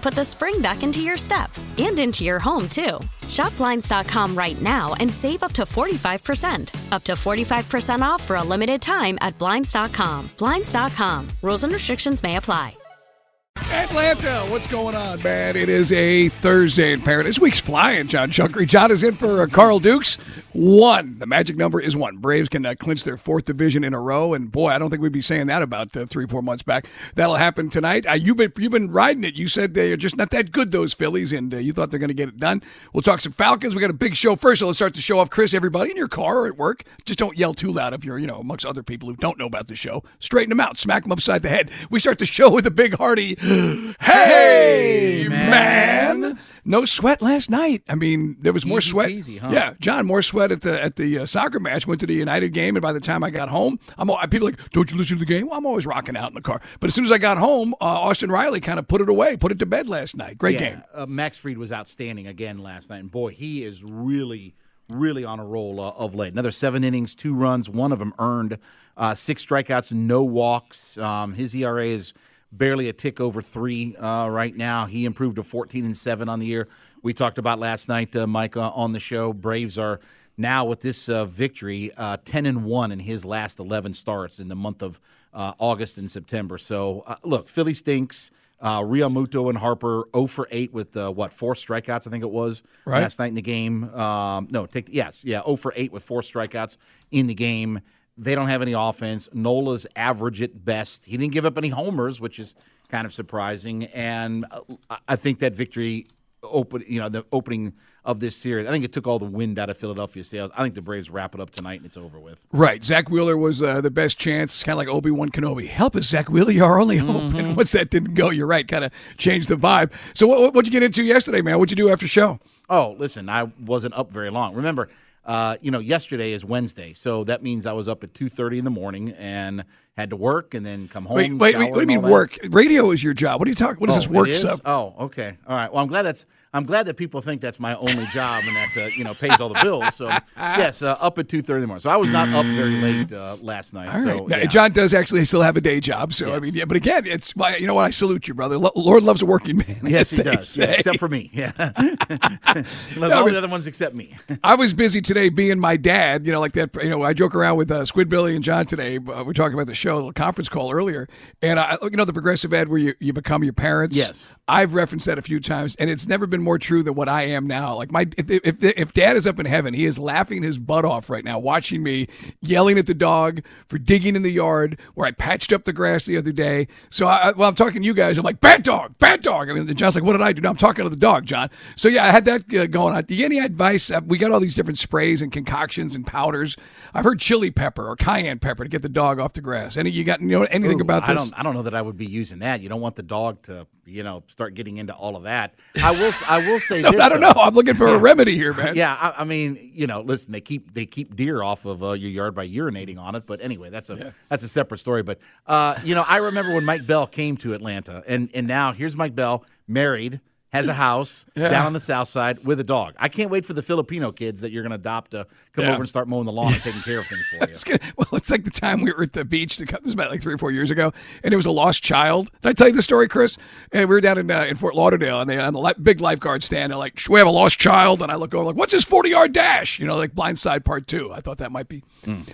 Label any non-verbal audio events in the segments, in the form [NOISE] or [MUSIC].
put the spring back into your step and into your home, too. Shop Blinds.com right now and save up to 45%. Up to 45% off for a limited time at Blinds.com. Blinds.com. Rules and restrictions may apply. Atlanta, what's going on, man? It is a Thursday in Paradise. Week's flying, John Shunkery. John is in for uh, Carl Dukes. One. The magic number is one. Braves can uh, clinch their fourth division in a row, and boy, I don't think we'd be saying that about uh, three, four months back. That'll happen tonight. Uh, you've been you've been riding it. You said they're just not that good, those Phillies, and uh, you thought they're going to get it done. We'll talk some Falcons. We got a big show first, so let's start the show off. Chris, everybody in your car or at work, just don't yell too loud if you're you know amongst other people who don't know about the show. Straighten them out, smack them upside the head. We start the show with a big hearty. [GASPS] Hey, man. No sweat last night. I mean, there was more Easy sweat. peasy, huh? Yeah, John, more sweat at the at the uh, soccer match. Went to the United game, and by the time I got home, I'm all, people are like, "Don't you listen to the game?" Well, I'm always rocking out in the car. But as soon as I got home, uh, Austin Riley kind of put it away, put it to bed last night. Great game. Uh, Max Fried was outstanding again last night, and boy, he is really, really on a roll uh, of late. Another seven innings, two runs, one of them earned, uh, six strikeouts, no walks. Um, his ERA is barely a tick over three uh, right now. He improved to 14 and seven on the year. We talked about last night, uh, Mike, uh, on the show. Braves are now with this uh, victory, uh, 10 and one in his last 11 starts in the month of uh, August and September. So uh, look, Philly stinks. Uh, Realmuto and Harper 0 for 8 with uh, what four strikeouts I think it was Right. last night in the game. Um, no, take yes, yeah, 0 for 8 with four strikeouts in the game. They don't have any offense. Nola's average at best. He didn't give up any homers, which is kind of surprising. And uh, I- I think that victory open, you know, the opening of this series. I think it took all the wind out of Philadelphia sails. I think the Braves wrap it up tonight and it's over with. Right. Zack Wheeler was uh, the best chance, kind of like Obi Wan Kenobi. Help us, Zack Wheeler. You're our only hope. Mm-hmm. And once that didn't go, you're right, kind of changed the vibe. So, what, what'd you get into yesterday, man? What'd you do after show? Oh, listen, I wasn't up very long. Remember, uh, you know, yesterday is Wednesday, so that means I was up at two thirty in the morning and had to work and then come home. Wait, wait, wait. What do you mean work? Radio is your job. What are you talking? What is Oh, this work is? stuff? Oh, okay, all right. Well, I'm glad that's I'm glad that people think that's my only job and that uh, you know pays all the bills. So [LAUGHS] yes, uh, up at two thirty in the morning. So I was not up very late uh, last night. All. So yeah. John does actually still have a day job, so I mean, yeah. But again, it's my, you know what? I salute you, brother. Lo- Lord loves a working man. Yes, he does. Yeah, except for me. Yeah, [LAUGHS] [LAUGHS] No, all the other ones except me. I was busy today being my dad. You know, like that. You know, I joke around with uh, Squid Billy and John today. Uh, we're talking about the show, the conference call earlier, and I, you know, the progressive ed where you, you become your parents. Yes. I've referenced that a few times, and it's never been more true than what I am now. Like my, if if, if Dad is up in heaven, he is laughing his butt off right now, watching me yelling at the dog for digging in the yard where I patched up the grass the other day. So, I, well, I'm talking to you guys. I'm like, bad dog, bad dog. I mean, John's like, what did I do? No, I'm talking to the dog, John. So yeah, I had that uh, going on. Do you get any advice? Uh, we got all these different sprays and concoctions and powders. I've heard chili pepper or cayenne pepper to get the dog off the grass. Any you got you know anything Ooh, about I don't. I don't know that I would be using that. You don't want the dog to, you know, start getting into all of that. I will. I will [LAUGHS] say No, this. I don't though. know. I'm looking for a remedy here, man. Yeah, I, I mean, you know, listen, they keep they keep deer off of uh, your yard by urinating on it. But anyway, that's a that's a separate story. But uh, you know, I remember when Mike Bell came to Atlanta, and and now here's Mike Bell, married, has a house Yeah. down on the south side with a dog. I can't wait for the Filipino kids that you're going to adopt to come Yeah. over and start mowing the lawn and taking care of things for [LAUGHS] you. It's gonna- well, it's like the time we were at the beach. To, this was about like three or four years ago, and it was a lost child. Did I tell you the story, Chris? And we were down in uh, in Fort Lauderdale, and they on the li- big lifeguard stand. They're like, "Should "We have a lost child," and I look over like, "What's this forty yard dash?" You know, like Blindside Part Two. I thought that might be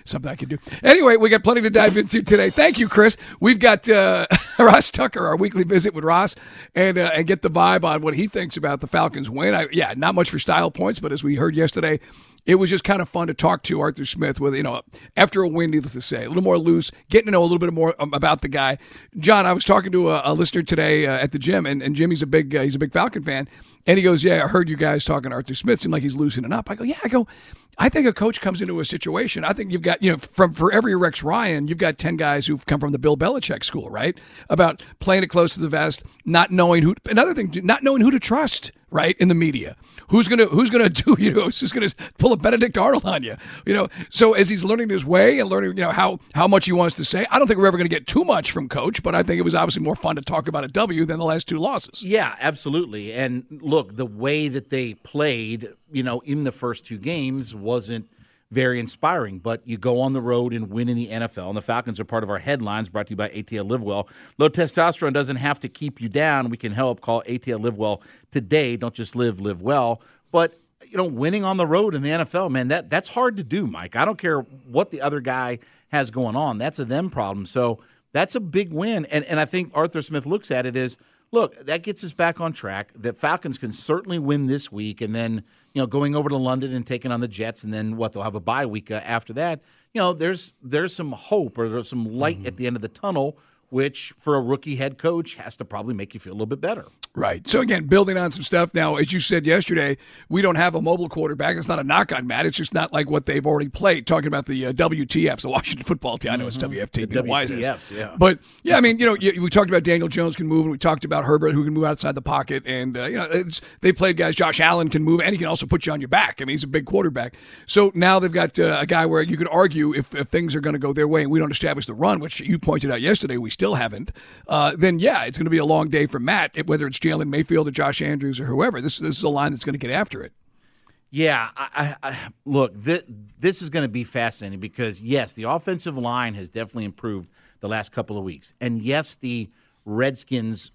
something I could do. Anyway, we got plenty to dive into today. Thank you, Chris. We've got uh, [LAUGHS] [LAUGHS] Ross Tucker, our weekly visit with Ross, and uh, and get the vibe on what he thinks about the Falcons win. I, yeah, not much for style points, but as we heard yesterday it was just kind of fun to talk to Arthur Smith with, you know, after a win, needless to say, a little more loose, getting to know a little bit more um, about the guy. John, I was talking to a, a listener today uh, at the gym, and, and Jimmy's a big uh, he's a big Falcon fan, and he goes, "Yeah, I heard you guys talking Arthur Smith. Seemed like he's loosening up." I go, "Yeah." I go, I think a coach comes into a situation. I think you've got, you know, from for every Rex Ryan, you've got 10 guys who've come from the Bill Belichick school, right? About playing it close to the vest, not knowing who, another thing, not knowing who to trust, right? In the media. Who's to, who's to [LAUGHS] do, you know, who's to pull a Benedict Arnold on you, you know? So as he's learning his way and learning, you know, how, how much he wants to say, I don't think we're ever to get too much from coach, but I think it was obviously more fun to talk about a W than the last two losses. Yeah, absolutely. And look, the way that they played, you know, in the first two games wasn't very inspiring. But you go on the road and win in the NFL, and the Falcons are part of our headlines brought to you by ATL Livewell. Low testosterone doesn't have to keep you down. We can help. Call ATL Livewell today. Don't just live, live well. But you know, winning on the road in the NFL, man, that that's hard to do, Mike. I don't care what the other guy has going on. That's a them problem. So that's a big win. And and I think Arthur Smith looks at it as look, that gets us back on track. The Falcons can certainly win this week, and then you know going over to London and taking on the Jets, and then what they'll have a bye week uh, after that. You know, there's there's some hope or there's some light at the end of the tunnel, which for a rookie head coach has to probably make you feel a little bit better. Right. So again, building on some stuff now, as you said yesterday, we don't have a mobile quarterback. That's not a knock on Matt. It's just not like what they've already played. Talking about the uh, WTFs, the Washington [LAUGHS] Football Team. I know it's WFT. The you know, why is it? WTFs, yeah. But yeah, I mean, you know, you, we talked about Daniel Jones can move, and we talked about Herbert who can move outside the pocket, and uh, you know, it's, they played guys. Josh Allen can move, and he can also put you on your back. I mean, he's a big quarterback. So now they've got uh, a guy where you could argue if, if things are going to go their way, and we don't establish the run, which you pointed out yesterday, we still haven't. Uh, then yeah, it's going to be a long day for Matt. Whether it's Jalen Mayfield or Josh Andrews or whoever, this this is a line that's going to get after it. Yeah, I, I, look, this, this is going to be fascinating because yes, the offensive line has definitely improved the last couple of weeks, and yes, the Redskins'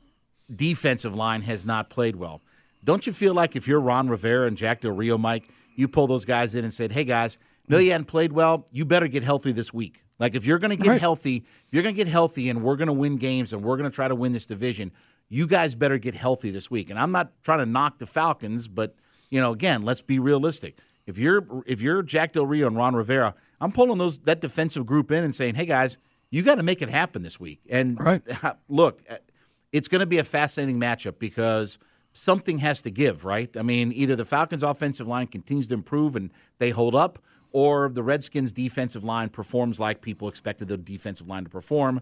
defensive line has not played well. Don't you feel like if you're Ron Rivera and Jack Del Rio, Mike, you pull those guys in and said, "Hey guys, know you hadn't played well. You better get healthy this week. Like if you're going to get Right. healthy, if you're going to get healthy, and we're going to win games, and we're going to try to win this division, you guys better get healthy this week." And I'm not trying to knock the Falcons, but you know, again, let's be realistic. If you're if you're Jack Del Rio and Ron Rivera, I'm pulling those that defensive group in and saying, "Hey guys, you got to make it happen this week." And Right. [LAUGHS] look, it's going to be a fascinating matchup because something has to give, right? I mean, either the Falcons' offensive line continues to improve and they hold up, or the Redskins' defensive line performs like people expected the defensive line to perform.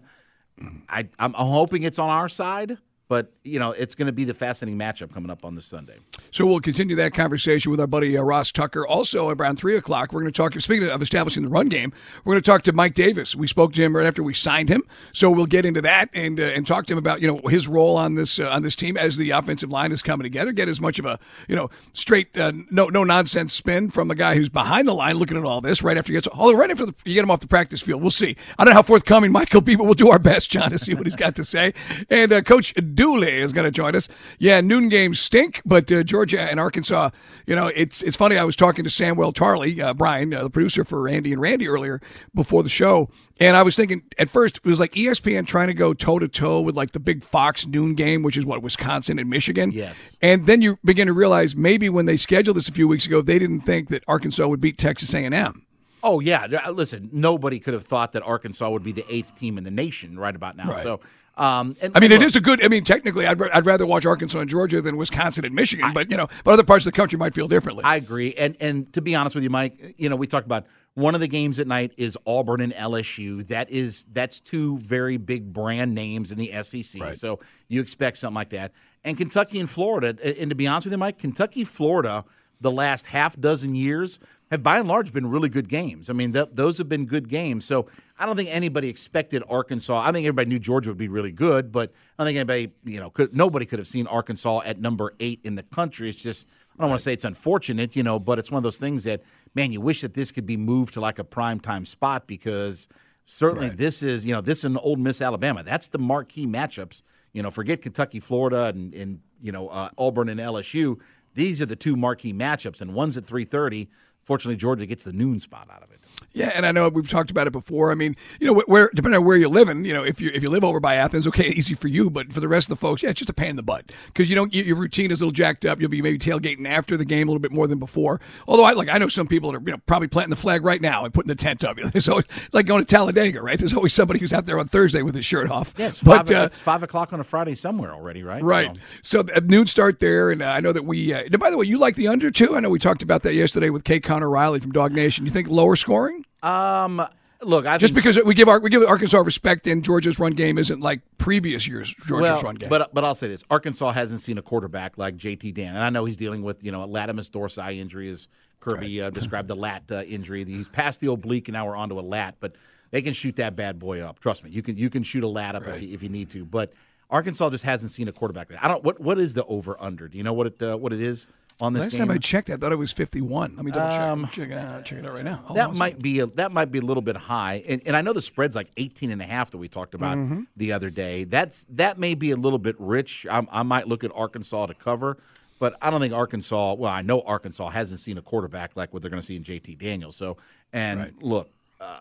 I, I'm hoping it's on our side, but you know, it's going to be the fascinating matchup coming up on this Sunday. So we'll continue that conversation with our buddy uh, Ross Tucker. Also, around three o'clock, we're going to talk. Speaking of establishing the run game, we're going to talk to Mike Davis. We spoke to him right after we signed him, so we'll get into that and uh, and talk to him about you know his role on this uh, on this team as the offensive line is coming together. Get as much of a you know straight uh, no no nonsense spin from a guy who's behind the line looking at all this right after he gets although right after the, you get him off the practice field. We'll see. I don't know how forthcoming Mike will be, but we'll do our best, John, to see what he's got to say. And uh, Coach Dooley is going to join us. Yeah, noon games stink, but uh, Georgia and Arkansas, you know, it's it's funny. I was talking to Samuel Tarley, uh, Brian, uh, the producer for Andy and Randy earlier before the show, and I was thinking at first it was like ESPN trying to go toe to toe with like the big Fox noon game, which is what Wisconsin and Michigan. Yes. And then you begin to realize maybe when they scheduled this a few weeks ago, they didn't think that Arkansas would beat Texas A&M. Oh yeah, Uh, listen, nobody could have thought that Arkansas would be the eighth team in the nation right about now. Right. So, um, and, I mean, and it look, is a good. I mean, technically, I'd, I'd rather watch Arkansas and Georgia than Wisconsin and Michigan. but you know, but other parts of the country might feel differently. I agree, and and to be honest with you, Mike, you know, we talked about one of the games at night is Auburn and LSU. That is that's two very big brand names in the SEC. So you expect something like that, and Kentucky and Florida. And to be honest with you, Mike, Kentucky, Florida, the last half dozen years have by and large been really good games. I mean, th- those have been good games. So I don't think anybody expected Arkansas. I think everybody knew Georgia would be really good, but I don't think anybody, you know, could nobody could have seen Arkansas at number eight in the country. It's just I don't want to say it's unfortunate, you know, but it's one of those things that man, you wish that this could be moved to like a prime time spot because certainly Right. this is you know this and Ole Miss Alabama. That's the marquee matchups. You know, forget Kentucky, Florida, and, and you know uh, Auburn and LSU. These are the two marquee matchups, and one's at three thirty. Fortunately, Georgia gets the noon spot out of it. Yeah, and I know we've talked about it before. I mean, you know, where depending on where you're living, you know, if you if you live over by Athens, okay, easy for you. But for the rest of the folks, yeah, it's just a pain in the butt because you don't your routine is a little jacked up. You'll be maybe tailgating after the game a little bit more than before. Although I like I know some people that are you know probably planting the flag right now and putting the tent up. [LAUGHS] There's always like going to Talladega, right? There's always somebody who's out there on Thursday with his shirt off. Yeah, it's but five, uh, it's five o'clock on a Friday somewhere already, right? Right. So- So at noon start there, and uh, I know that we. Uh, by the way, you like the under too. I know we talked about that yesterday with Kay Connor Riley from DawgNation. You think lower scoring? um, look, I Just because we give our, we give Arkansas respect, and Georgia's run game isn't like previous years Georgia's well, run game. But but I'll say this: Arkansas hasn't seen a quarterback like JT Dan, and I know he's dealing with you know a latissimus dorsi injury, as Kirby uh, described the [LAUGHS] lat uh, injury. He's past the oblique, and now we're onto a lat. But they can shoot that bad boy up. Trust me, you can you can shoot a lat up if, you, if you need to. But Arkansas just hasn't seen a quarterback. There. I don't. What what is the over under? Do you know what it uh, what it is on this Last game? time I checked, I thought it was fifty-one. Let me double check. check, uh, check it out right now. Hold Um, that might be a, that might be a little bit high and, and i know the spread's like 18 and a half that we talked about Mm-hmm. the other day that's that may be a little bit rich i i might look at arkansas to cover but i don't think arkansas well i know arkansas hasn't seen a quarterback like what they're going to see in jt daniels so and look uh,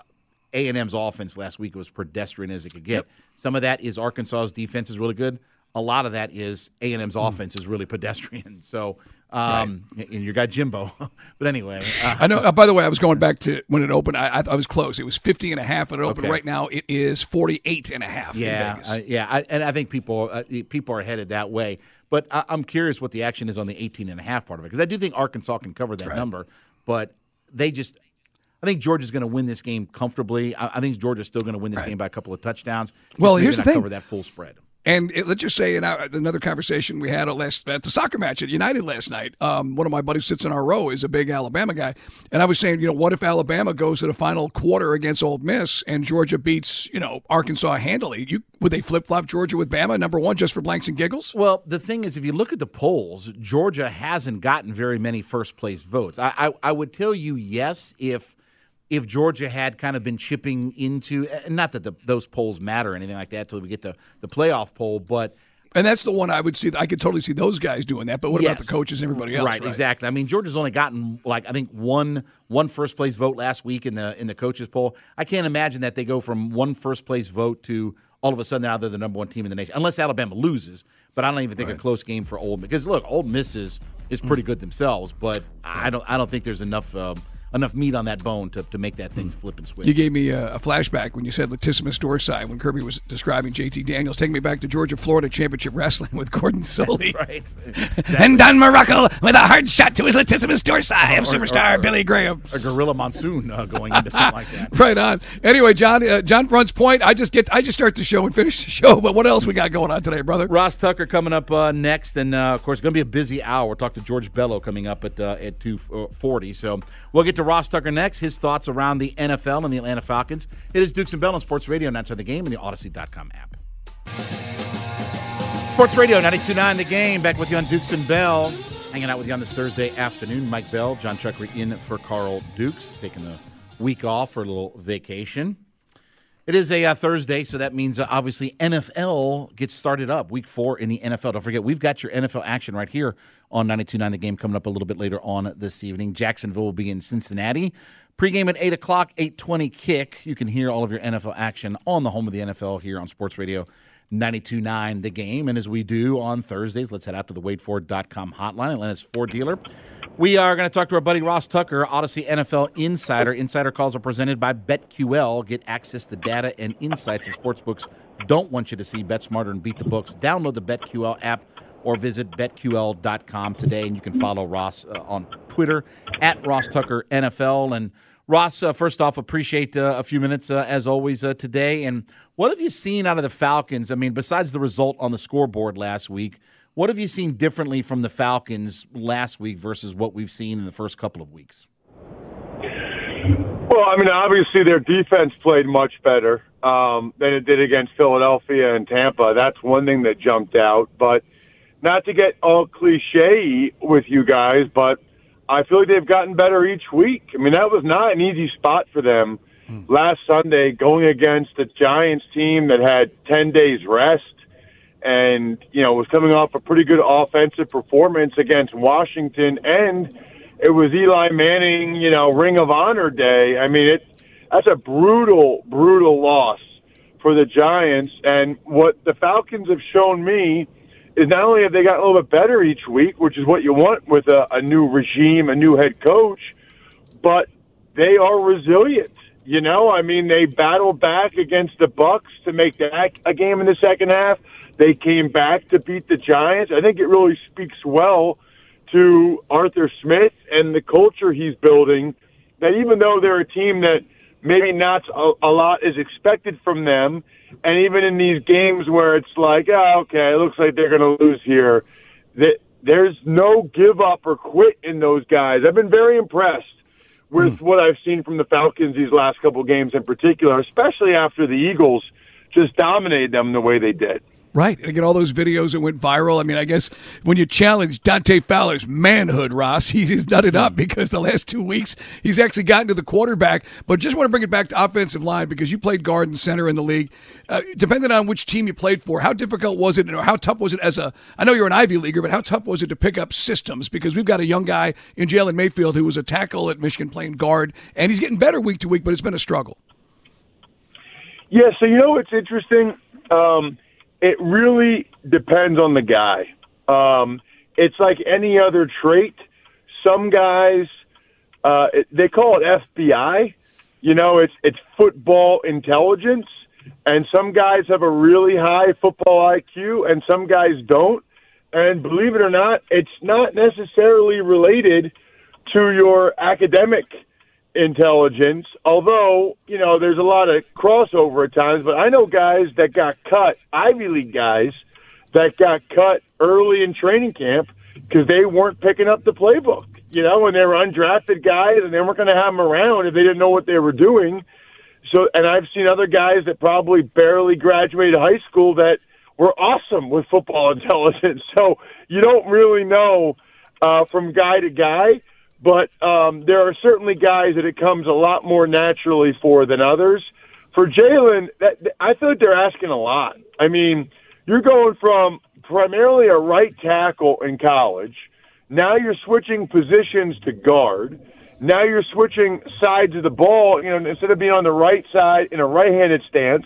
a&m's offense last week was pedestrian as it could get some of that is arkansas's defense is really good a lot of that is A&M's Hmm. offense is really pedestrian. [LAUGHS] So, um, and your guy Jimbo. [LAUGHS] but anyway, uh, I know. Uh, by the way, I was going [LAUGHS] back to when it opened. I, I, I was close. It was 50 and a half when it opened. Okay. Right now, it is 48 and a half in Yeah, Vegas. I, yeah, I, and I think people uh, people are headed that way. But I, I'm curious what the action is on the 18 and a half part of it because I do think Arkansas can cover that number, but they just. I think Georgia's going to win this game comfortably. I, I think Georgia's still going to win this game by a couple of touchdowns. Well, here's the thing. Cover that full spread. And it, let's just say, in our, another conversation we had at, last, at the soccer match at United last night, um, one of my buddies sits in our row is a big Alabama guy, and I was saying, you know, what if Alabama goes to the final quarter against Ole Miss and Georgia beats, you know, Arkansas handily? You would they flip flop Georgia with Bama number one just for blanks and giggles? Well, the thing is, if you look at the polls, Georgia hasn't gotten very many first place votes. I, I, I would tell you yes if if Georgia had kind of been chipping into, not that the, those polls matter or anything like that till we get to the playoff poll, but And that's the one I would see. I could totally see those guys doing that. But what about the coaches and everybody else? Right, exactly. I mean, Georgia's only gotten like I think one one first place vote last week in the in the coaches poll. I can't imagine that they go from one first place vote to all of a sudden now they're the number one team in the nation, unless Alabama loses. But I don't even think a close game for Old because look, Ole Miss is is pretty good themselves, but I don't I don't think there's enough. Um, Enough meat on that bone to, to make that thing flip and switch. You gave me a, a flashback when you said latissimus dorsi when Kirby was describing JT Daniels. Taking me back to Georgia Florida Championship Wrestling with Gordon [LAUGHS] Soley. right. [LAUGHS] And Don Muraco with a hard shot to his latissimus dorsi of superstar Billy Graham. a gorilla monsoon uh, going into something like that. [LAUGHS] Right on. Anyway, John, uh, John runs point. I just get, I just start the show and finish the show. But what else we got going on today, brother? Ross Tucker coming up uh, next, and uh, of course, going to be a busy hour. We'll talk to George Bello coming up at uh, at two forty. So we'll get to Ross Tucker next. His thoughts around the NFL and the Atlanta Falcons. It is Dukes and Bell on Sports Radio, not to the game, and the Audacy.com app. Sports Radio 92.9 The Game. Back with you on Dukes and Bell. Hanging out with you on this Thursday afternoon. Mike Bell, John Chuckery in for Carl Dukes. Taking the week off for a little vacation. It is a uh, Thursday, so that means uh, obviously NFL gets started up. Week four in the NFL. Don't forget, we've got your NFL action right here on 92.9 The Game coming up a little bit later on this evening. Jacksonville will be in Cincinnati. Pregame at 8 o'clock, 820 kick. You can hear all of your NFL action on the home of the NFL here on Sports Radio 92.9 The Game. And as we do on Thursdays, let's head out to the WadeFord.com hotline, Atlanta's Ford dealer. We are going to talk to our buddy Ross Tucker, Audacy NFL Insider. Insider calls are presented by BetQL. Get access to data and insights that sportsbooks don't want you to see. Bet smarter and beat the books. Download the BetQL app or visit betql.com today, and you can follow Ross uh, on Twitter at Ross Tucker NFL. And Ross, uh, first off, appreciate uh, a few minutes uh, as always uh, today. And what have you seen out of the Falcons? I mean, besides the result on the scoreboard last week, what have you seen differently from the Falcons last week versus what we've seen in the first couple of weeks? Well, I mean, obviously their defense played much better um, than it did against Philadelphia and Tampa. That's one thing that jumped out. But not to get all cliche with you guys, but I feel like they've gotten better each week. I mean, that was not an easy spot for them hmm. last Sunday going against the Giants team that had 10 days rest and, you know, was coming off a pretty good offensive performance against Washington and it was Eli Manning, you know, Ring of Honor day. I mean, it that's a brutal, brutal loss for the Giants. And what the Falcons have shown me is not only have they gotten a little bit better each week, which is what you want with a, a new regime, a new head coach, but they are resilient. You know, I mean, they battled back against the Bucs to make that a game in the second half. They came back to beat the Giants. I think it really speaks well to Arthur Smith and the culture he's building. That even though they're a team that maybe not a, a lot is expected from them, and even in these games where it's like, oh, okay, it looks like they're going to lose here, that there's no give up or quit in those guys. I've been very impressed with Hmm. what I've seen from the Falcons these last couple games in particular, especially after the Eagles just dominated them the way they did. Right. And again, all those videos that went viral. I mean, I guess when you challenge Dante Fowler's manhood, Ross, [LAUGHS] he has done it up because the last two weeks he's actually gotten to the quarterback. But just want to bring it back to offensive line because you played guard and center in the league. Uh, depending on which team you played for, how difficult was it or how tough was it as a, I know you're an Ivy Leaguer, but how tough was it to pick up systems? Because we've got a young guy in Jalen Mayfield who was a tackle at Michigan playing guard, and he's getting better week to week, but it's been a struggle. Yeah, so you know what's interesting? Um, it really depends on the guy. Um, it's like any other trait. Some guys, uh, it, they call it FBI. You know, it's it's football intelligence, and some guys have a really high football IQ, and some guys don't. And believe it or not, it's not necessarily related to your academic intelligence. Although, you know, there's a lot of crossover at times, but I know guys that got cut, Ivy League guys that got cut early in training camp because they weren't picking up the playbook. You know, when they were undrafted guys and they weren't going to have them around if they didn't know what they were doing. So, and I've seen other guys that probably barely graduated high school that were awesome with football [LAUGHS] intelligence. So you don't really know uh, from guy to guy, but um, there are certainly guys that it comes a lot more naturally for than others. For Jalen, I like they're asking a lot. I mean, you're going from primarily a right tackle in college. Now you're switching positions to guard. Now you're switching sides of the ball. You know, instead of being on the right side in a right-handed stance,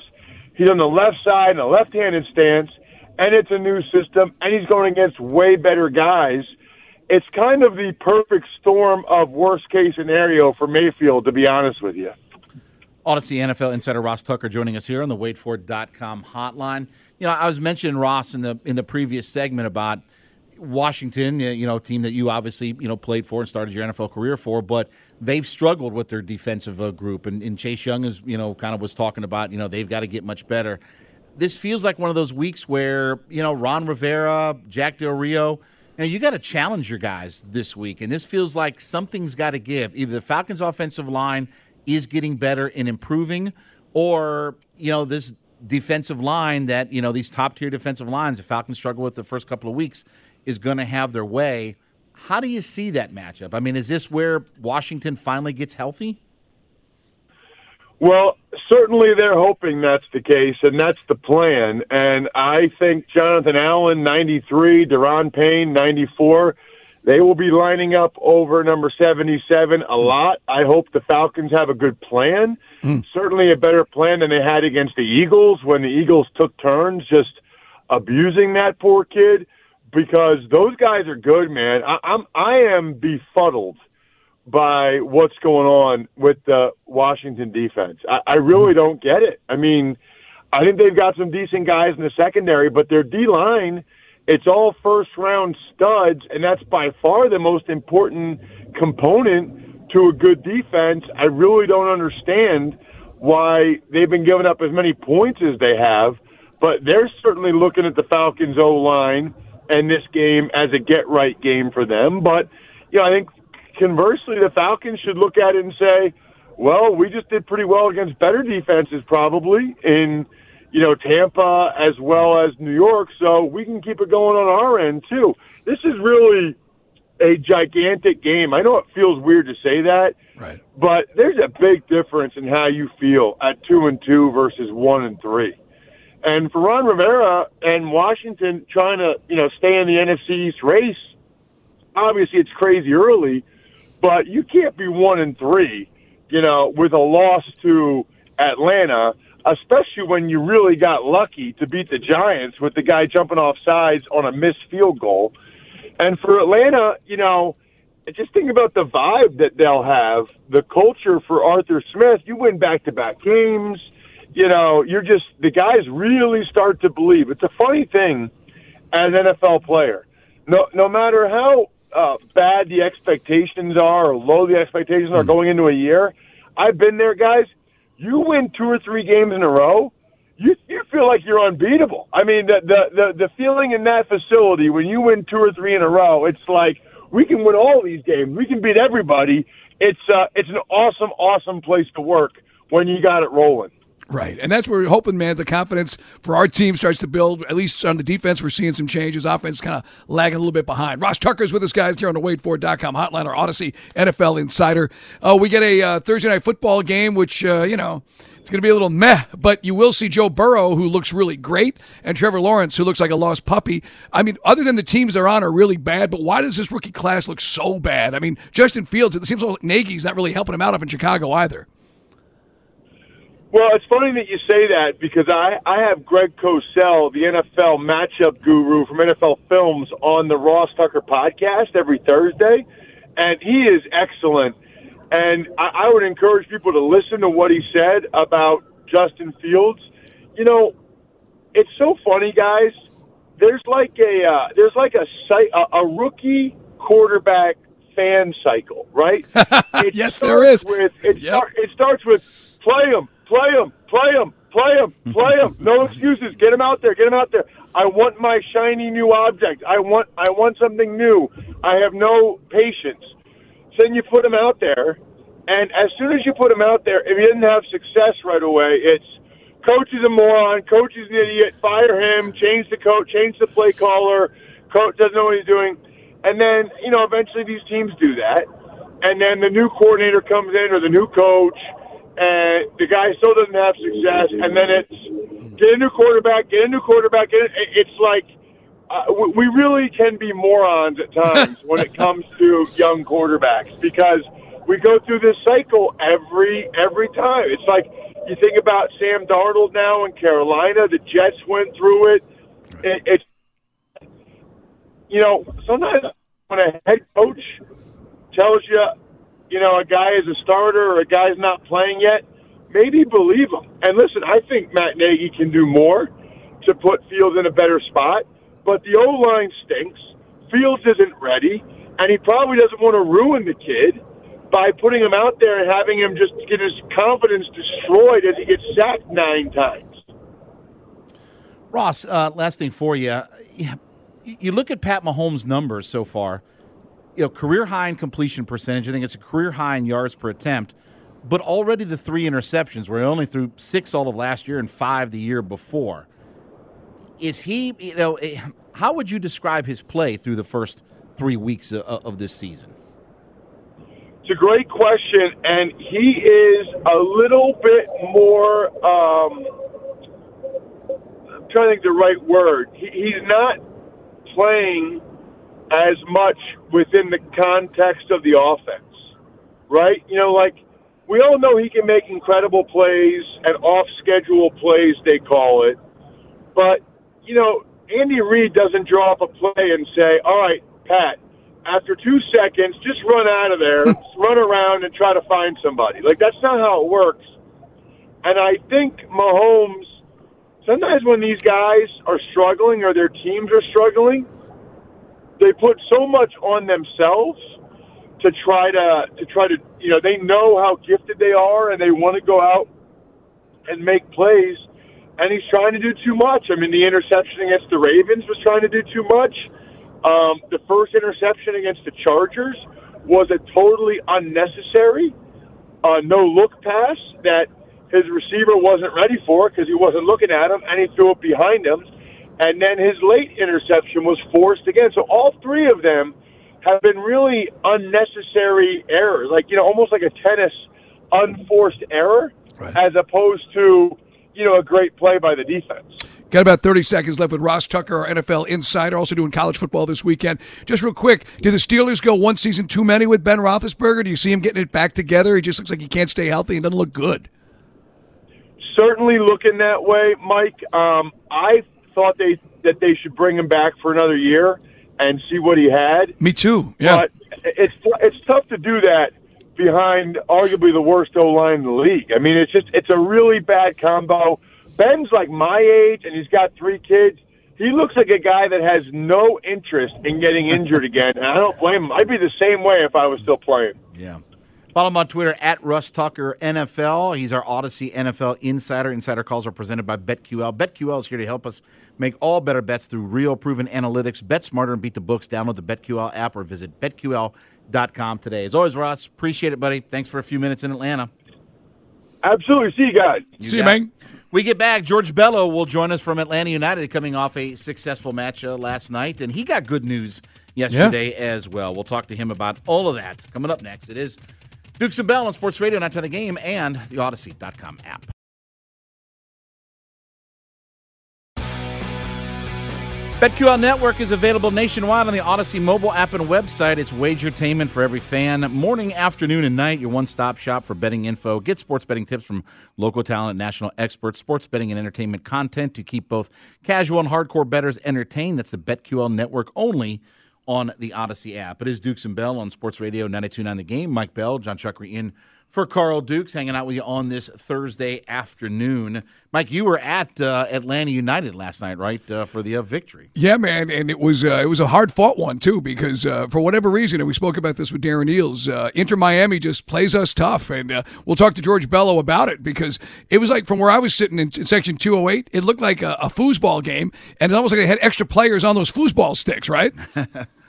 he's on the left side in a left-handed stance, and it's a new system. And he's going against way better guys. It's kind of the perfect storm of worst-case scenario for Mayfield, to be honest with you. Audacy NFL insider Ross Tucker joining us here on the WadeFord.com hotline. You know, I was mentioning Ross in the in the previous segment about Washington, you know, team that you obviously, you know, played for and started your NFL career for, but they've struggled with their defensive uh, group and, and Chase Young is, you know, kind of was talking about, you know, they've got to get much better. This feels like one of those weeks where, you know, Ron Rivera, Jack Del Rio, know, you got to challenge your guys this week, and this feels like something's got to give. Either the Falcons' offensive line is getting better and improving, or you know this defensive line that you know these top tier defensive lines the Falcons struggle with the first couple of weeks is going to have their way. How do you see that matchup? I mean, is this where Washington finally gets healthy? Well, certainly they're hoping that's the case, and that's the plan. And I think Jonathan Allen, 93, Daron Payne, 94, they will be lining up over number 77 a hmm. lot. I hope the Falcons have a good plan. Hmm. Certainly a better plan than they had against the Eagles when the Eagles took turns just abusing that poor kid because those guys are good, man. I, I'm I am befuddled by what's going on with the Washington defense. I, I really mm-hmm. don't get it. I mean, I think they've got some decent guys in the secondary, but their D line, it's all first round studs, and that's by far the most important component to a good defense. I really don't understand why they've been giving up as many points as they have, but they're certainly looking at the Falcons O line and this game as a get right game for them. But you know, I think conversely, the Falcons should look at it and say, well, we just did pretty well against better defenses, probably in you know Tampa as well as New York. So we can keep it going on our end too. This is really a gigantic game. I know it feels weird to say that, Right. but there's a big difference in how you feel at two and two versus one and three. And for Ron Rivera and Washington trying to, you know, stay in the NFC East race, obviously it's crazy early, but you can't be one and three, you know, with a loss to Atlanta, especially when you really got lucky to beat the Giants with the guy jumping off sides on a missed field goal. And for Atlanta, you know, just think about the vibe that they'll have, the culture for Arthur Smith. You win back to back games. You know, you're just, the guys really start to believe. It's a funny thing as an NFL player. No, no matter how uh, bad the expectations are or low the expectations are going into a year, I've been there, guys. You win two or three games in a row, you you feel like you're unbeatable. I mean, the the the, the feeling in that facility when you win two or three in a row, it's like we can win all these games. We can beat everybody. It's uh, it's an awesome, awesome place to work when you got it rolling. Right. And that's where we're hoping, man, the confidence for our team starts to build. At least on the defense, we're seeing some changes. Offense kind of lagging a little bit behind. Ross Tucker's with us, guys, here on the WadeFord.com hotline or Audacy NFL Insider. Uh, we get a uh, Thursday night football game, which, uh, you know, it's going to be a little meh, but you will see Joe Burrow, who looks really great, and Trevor Lawrence, who looks like a lost puppy. I mean, other than the teams they're on are really bad, but why does this rookie class look so bad? I mean, Justin Fields, it seems like Nagy's not really helping him out up in Chicago either. Well, it's funny that you say that because I, I have Greg Cosell, the NFL matchup guru from NFL Films, on the Ross Tucker podcast every Thursday, and he is excellent. And I, I would encourage people to listen to what he said about Justin Fields. You know, it's so funny, guys. There's like a uh, there's like a, a a rookie quarterback fan cycle, right? [LAUGHS] Yes, there is. With, it, Yep. start, it starts with play him, play him, play him, play him, play him. No [LAUGHS] excuses. Get him out there. Get him out there. I want my shiny new object. I want I want something new. I have no patience. So then you put him out there, and as soon as you put him out there, if he doesn't have success right away, it's coach is a moron, coach is an idiot, fire him, change the coach, change the play caller, coach doesn't know what he's doing. And then, you know, eventually these teams do that. And then the new coordinator comes in or the new coach, and the guy still doesn't have success. And then it's get a new quarterback, get a new quarterback. Get a, it's like uh, we really can be morons at times when it [LAUGHS] comes to young quarterbacks because we go through this cycle every every time. It's like you think about Sam Darnold now in Carolina. The Jets went through it. it it's you know sometimes when a head coach tells you, you know, a guy is a starter or a guy's not playing yet, maybe believe him. And listen, I think Matt Nagy can do more to put Fields in a better spot, but the O line stinks. Fields isn't ready, and he probably doesn't want to ruin the kid by putting him out there and having him just get his confidence destroyed as he gets sacked nine times. Ross, uh, last thing for you. You look at Pat Mahomes' numbers so far. You know, career high in completion percentage. I think it's a career high in yards per attempt. But already the three interceptions, where he only threw six all of last year and five the year before. Is he? You know, eh, how would you describe his play through the first three weeks of, this season? It's a great question, and he is a little bit more. Um, I'm trying to think the right word. He, he's not playing as much within the context of the offense, right? You know, like we all know he can make incredible plays and off-schedule plays, they call it. But you know, Andy Reid doesn't draw up a play and say, "All right, Pat." after two seconds, just run out of there, [LAUGHS] run around and try to find somebody. Like that's not how it works. And I think Mahomes, sometimes when these guys are struggling or their teams are struggling, they put so much on themselves to try to to try to you know they know how gifted they are and they want to go out and make plays. And he's trying to do too much. I mean, the interception against the Ravens was trying to do too much. Um, the first interception against the Chargers was a totally unnecessary. a no look pass that his receiver wasn't ready for because he wasn't looking at him, and he threw it behind him. And then his late interception was forced again. So all three of them have been really unnecessary errors, like you know, almost like a tennis unforced error, Right. as opposed to you know a great play by the defense. Got about 30 seconds left with Ross Tucker, our NFL insider, also doing college football this weekend. Just real quick, did the Steelers go one season too many with Ben Roethlisberger? Do you see him getting it back together? He just looks like he can't stay healthy and doesn't look good. certainly looking that way, Mike. Um, I thought they that they should bring him back for another year and see what he had. Me too. Yeah. But it's it's tough to do that behind arguably the worst O line in the league. I mean, it's just it's a really bad combo. Ben's like my age, and he's got three kids. He looks like a guy that has no interest in getting injured [LAUGHS] again, and I don't blame him. I'd be the same way if I was still playing. Yeah. Follow him on Twitter at Ross Tucker NFL. He's our Audacy NFL insider. Insider calls are presented by BetQL. BetQL is here to help us make all better bets through real proven analytics. Bet smarter and beat the books. Download the BetQL app or visit betql.com today. As always, Ross, appreciate it, buddy. Thanks for a few minutes in Atlanta. Absolutely. See you guys. see you, man. We get back. George Bello will join us from Atlanta United, coming off a successful match uh, last night, and he got good news yesterday as well. We'll talk to him about all of that coming up next. It is Dukes and Bell on Sports Radio, not to the game, and the Audacy.com app. BetQL Network is available nationwide on the Audacy mobile app and website. It's wagertainment for every fan. Morning, afternoon, and night, your one stop shop for betting info. Get sports betting tips from local talent, national experts, sports betting and entertainment content to keep both casual and hardcore bettors entertained. That's the BetQL Network only on the Audacy app. It is Dukes and Bell on Sports Radio 929 The Game. Mike Bell, John Chuckery in for Carl Dukes, hanging out with you on this Thursday afternoon. Mike, you were at uh, Atlanta United last night, right, uh, for the uh, victory? Yeah, man, and it was uh, it was a hard fought one too because uh, for whatever reason, and we spoke about this with Darren Eales, uh, Inter Miami just plays us tough, and uh, we'll talk to George Bello about it because it was like from where I was sitting in, in section two hundred eight, it looked like a, a foosball game, and it almost like they had extra players on those foosball sticks, right? [LAUGHS]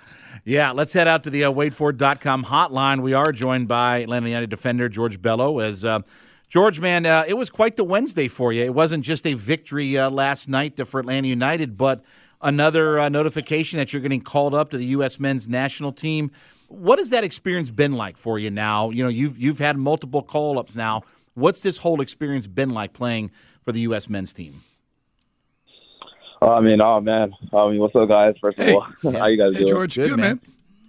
Yeah, let's head out to the uh, WadeFord.com hotline. We are joined by Atlanta United defender George Bello. As uh, George, man, uh, it was quite the Wednesday for you. It wasn't just a victory uh, last night for Atlanta United, but another uh, notification that you're getting called up to the U.S. Men's National Team. What has that experience been like for you now? You know, you've you've had multiple call ups now. What's this whole experience been like playing for the U.S. Men's team? I mean, oh man. I mean, what's up, guys? First Hey. of all, [LAUGHS] how you guys Hey, doing? George, good, Good, man. man.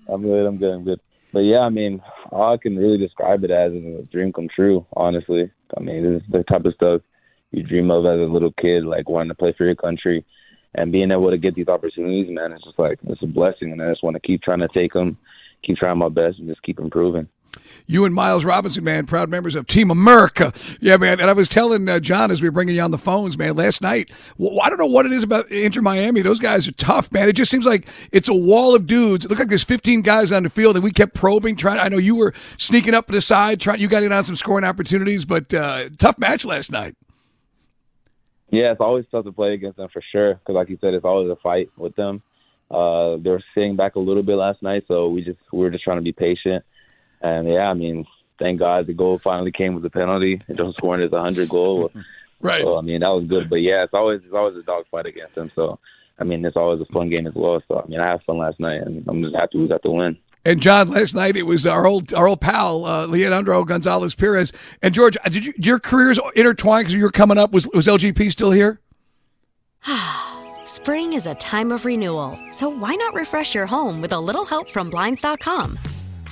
I'm good. I'm good. I'm good. But yeah, I mean, all I can really describe it as is a dream come true. Honestly, I mean, this is the type of stuff you dream of as a little kid, like wanting to play for your country, and being able to get these opportunities. Man, it's just like it's a blessing, and I just want to keep trying to take them, keep trying my best, and just keep improving. You and Miles Robinson, man, proud members of Team America. Yeah, man. And I was telling uh, John as we were bringing you on the phones, man, last night. Well, I don't know what it is about Inter Miami. Those guys are tough, man. It just seems like it's a wall of dudes. It looked like there's 15 guys on the field, and we kept probing. Trying. I know you were sneaking up to the side, trying. You got in on some scoring opportunities, but uh, tough match last night. Yeah, it's always tough to play against them for sure. Because, like you said, it's always a fight with them. Uh, they were sitting back a little bit last night, so we just we were just trying to be patient. And yeah, I mean, thank God the goal finally came with the penalty. It don't scoring is a hundred goal. [LAUGHS] Right. So I mean, that was good. But yeah, it's always it's always a dogfight against them. So I mean, it's always a fun game as well. So I mean, I had fun last night, and I'm just happy we got the win. And John, last night it was our old our old pal uh, Leandro Gonzalez Pírez and George. Did, you, did your careers intertwine because you were coming up? Was was LGP still here? [SIGHS] Spring is a time of renewal, so why not refresh your home with a little help from Blinds.com?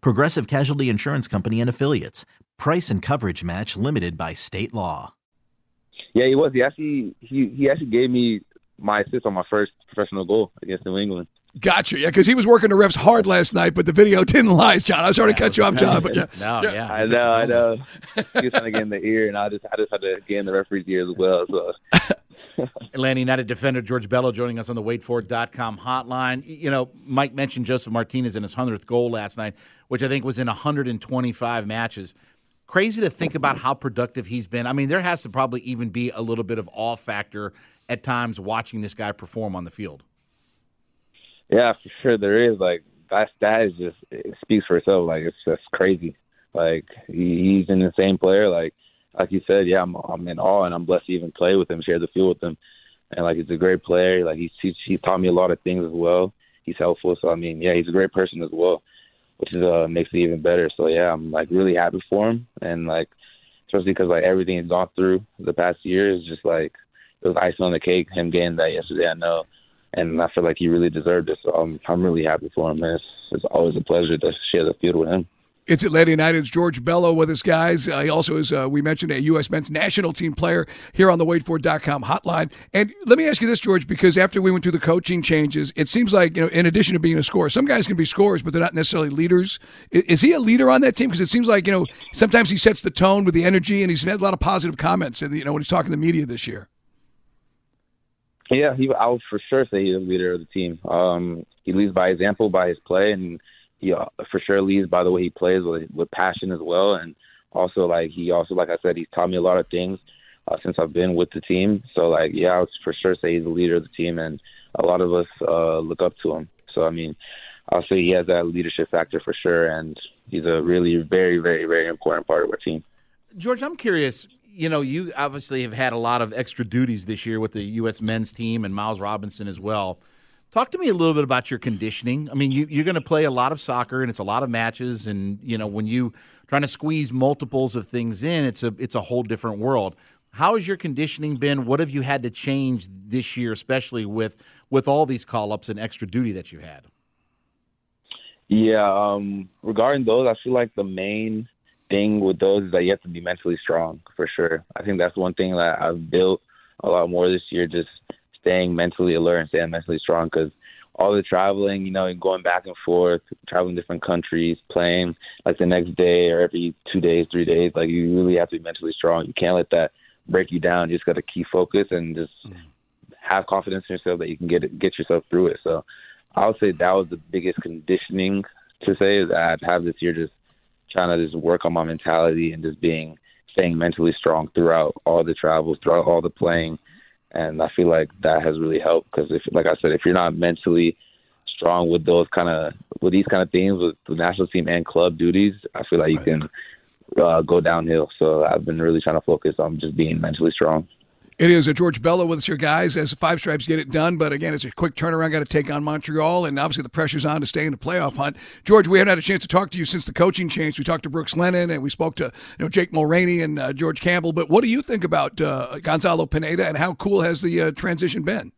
Progressive Casualty Insurance Company and Affiliates. Price and coverage match limited by state law. Yeah, he was. He actually he he actually gave me my assist on my first professional goal against New England. Gotcha. Yeah, because he was working the refs hard last night, but the video [LAUGHS] didn't lie, John. I was sorry to cut you off, John, but yeah. No, Yeah. yeah. I know, I know. he was trying to get in the ear, and I just I just had to get in the referee's ear as well. So [LAUGHS] [LAUGHS] Atlanta United defender George Bello joining us on the WadeFord.com hotline. You know, Mike mentioned Josef Martinez in his 100th goal last night, which I think was in 125 matches. Crazy to think about how productive he's been. I mean, there has to probably even be a little bit of awe factor at times watching this guy perform on the field. yeah, for sure there is. Like that stat is just it speaks for itself. Like it's just crazy. Like he, he's an insane player. Like like you said, yeah, I'm I'm in awe, and I'm blessed to even play with him, share the field with him, and like he's a great player. Like he's he's, he's taught me a lot of things as well. He's helpful. So I mean, yeah, he's a great person as well, which is uh makes it even better. So yeah, I'm like really happy for him, and like especially because like everything he's gone through the past year is just like it was icing on the cake. Him getting that yesterday, I know, and I feel like he really deserved it. So I'm I'm really happy for him. And it's it's always a pleasure to share the field with him. It's Atlanta United's George Bello with us, guys. Uh, he also is, uh, we mentioned, a U.S. men's national team player here on the WadeFord.com hotline. And let me ask you this, George, because after we went through the coaching changes, it seems like, you know, in addition to being a scorer, some guys can be scorers, but they're not necessarily leaders. Is he a leader on that team? Because it seems like, you know, sometimes he sets the tone with the energy, and he's had a lot of positive comments, and you know, when he's talking to the media this year. Yeah, he. I would for sure say he's a leader of the team. Um, he leads by example, by his play, and he uh, for sure leads by the way he plays with with passion as well. And also, like he also, like I said, he's taught me a lot of things uh, since I've been with the team. So, like, yeah, I would for sure say he's the leader of the team, and a lot of us uh, look up to him. So, I mean, I'll say he has that leadership factor for sure, and he's a really very, very, very important part of our team. George, I'm curious. You know, you obviously have had a lot of extra duties this year with the U.S. men's team and Miles Robinson as well. Talk to me a little bit about your conditioning. I mean, you, you're going to play a lot of soccer, and it's a lot of matches. And you know, when you trying to squeeze multiples of things in, it's a it's a whole different world. How has your conditioning been? What have you had to change this year, especially with with all these call ups and extra duty that you had? Yeah, um, regarding those, I feel like the main thing with those is that you have to be mentally strong for sure. I think that's one thing that I've built a lot more this year, just staying mentally alert and staying mentally strong because all the traveling, you know, and going back and forth, traveling different countries, playing like the next day or every two days, three days, like you really have to be mentally strong. You can't let that break you down. You just got to keep focus and just mm. have confidence in yourself that you can get it, get yourself through it. So I would say that was the biggest conditioning to say is that I'd have this year just trying to just work on my mentality and just being staying mentally strong throughout all the travels, throughout all the playing, and I feel like that has really helped because if, like I said, if you're not mentally strong with those kind of with these kind of things with the national team and club duties, I feel like you can uh, go downhill. So I've been really trying to focus on just being mentally strong. It is a George Bello with us here, guys. As the Five Stripes get it done, but again, it's a quick turnaround. Got to take on Montreal, and obviously the pressure's on to stay in the playoff hunt. George, we haven't had a chance to talk to you since the coaching change. We talked to Brooks Lennon, and we spoke to you know Jake Mulraney and uh, George Campbell. But what do you think about uh, Gonzalo Pineda, and how cool has the uh, transition been?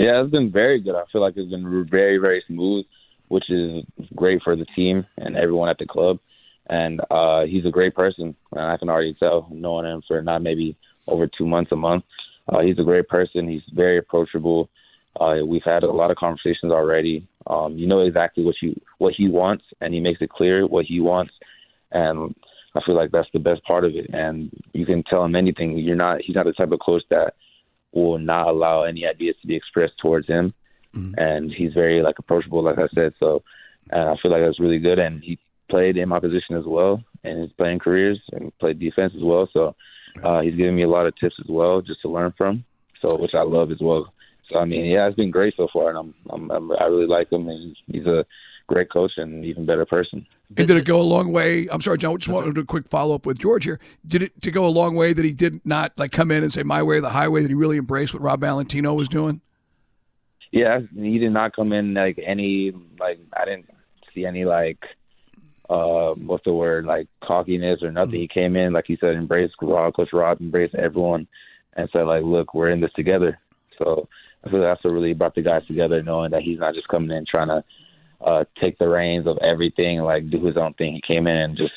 Yeah, it's been very good. I feel like it's been very, very smooth, which is great for the team and everyone at the club. And uh, he's a great person, I can already tell, knowing him for not maybe over two months, a month. Uh, he's a great person. He's very approachable. Uh, we've had a lot of conversations already. Um, you know exactly what you what he wants, and he makes it clear what he wants. And I feel like that's the best part of it. And you can tell him anything. You're not. He's not the type of coach that will not allow any ideas to be expressed towards him. Mm-hmm. And he's very like approachable, like I said. So, and I feel like that's really good. And he played in my position as well, in his playing careers, and played defense as well. So uh, he's giving me a lot of tips as well, just to learn from. So, which I love as well. So, I mean, yeah, it's been great so far, and I'm, I'm, I'm I really like him, and he's a great coach and even better person. And did it go a long way? I'm sorry, John. Just wanted to do a quick follow up with George here. Did it to go a long way that he did not like come in and say my way or the highway? That he really embraced what Rob Valentino was doing. Yeah, he did not come in like any like I didn't see any like uh, what's the word like cockiness or nothing. Mm-hmm. He came in like he said, embrace Rob, Coach Rob, embrace everyone, and said like, look, we're in this together. So I feel that's what really brought the guys together, knowing that he's not just coming in trying to uh, take the reins of everything, like do his own thing. He came in and just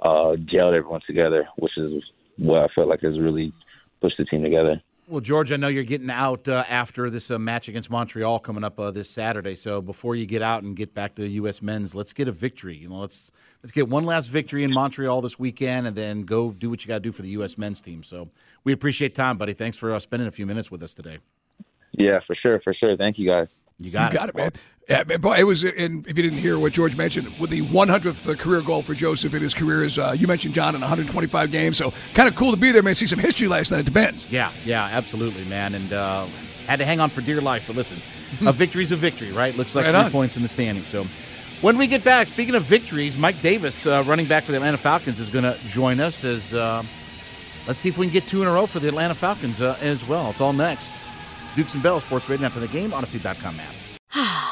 uh, gelled everyone together, which is what I felt like has really pushed the team together. Well, George, I know you're getting out uh, after this uh, match against Montreal coming up uh, this Saturday. So before you get out and get back to the U.S. men's, let's get a victory. You know, let's let's get one last victory in Montreal this weekend, and then go do what you got to do for the U.S. men's team. So we appreciate time, buddy. Thanks for uh, spending a few minutes with us today. Yeah, for sure, for sure. Thank you, guys. You got you it. Got it, man. Yeah, boy, it was. In, if you didn't hear what George mentioned, with the 100th career goal for Josef in his career is uh, you mentioned John in 125 games. So kind of cool to be there, man. See some history last night It depends. Yeah, yeah, absolutely, man. And uh, had to hang on for dear life. But listen, a [LAUGHS] victory's a victory, right? Looks like Right three on. points in the standing. So when we get back, speaking of victories, Mike Davis, uh, running back for the Atlanta Falcons, is going to join us. As uh, let's see if we can get two in a row for the Atlanta Falcons uh, as well. It's all next. Dukes and Bell Sports Radio after the game. Audacy.com app. [SIGHS] [SIGHS] [SIGHS]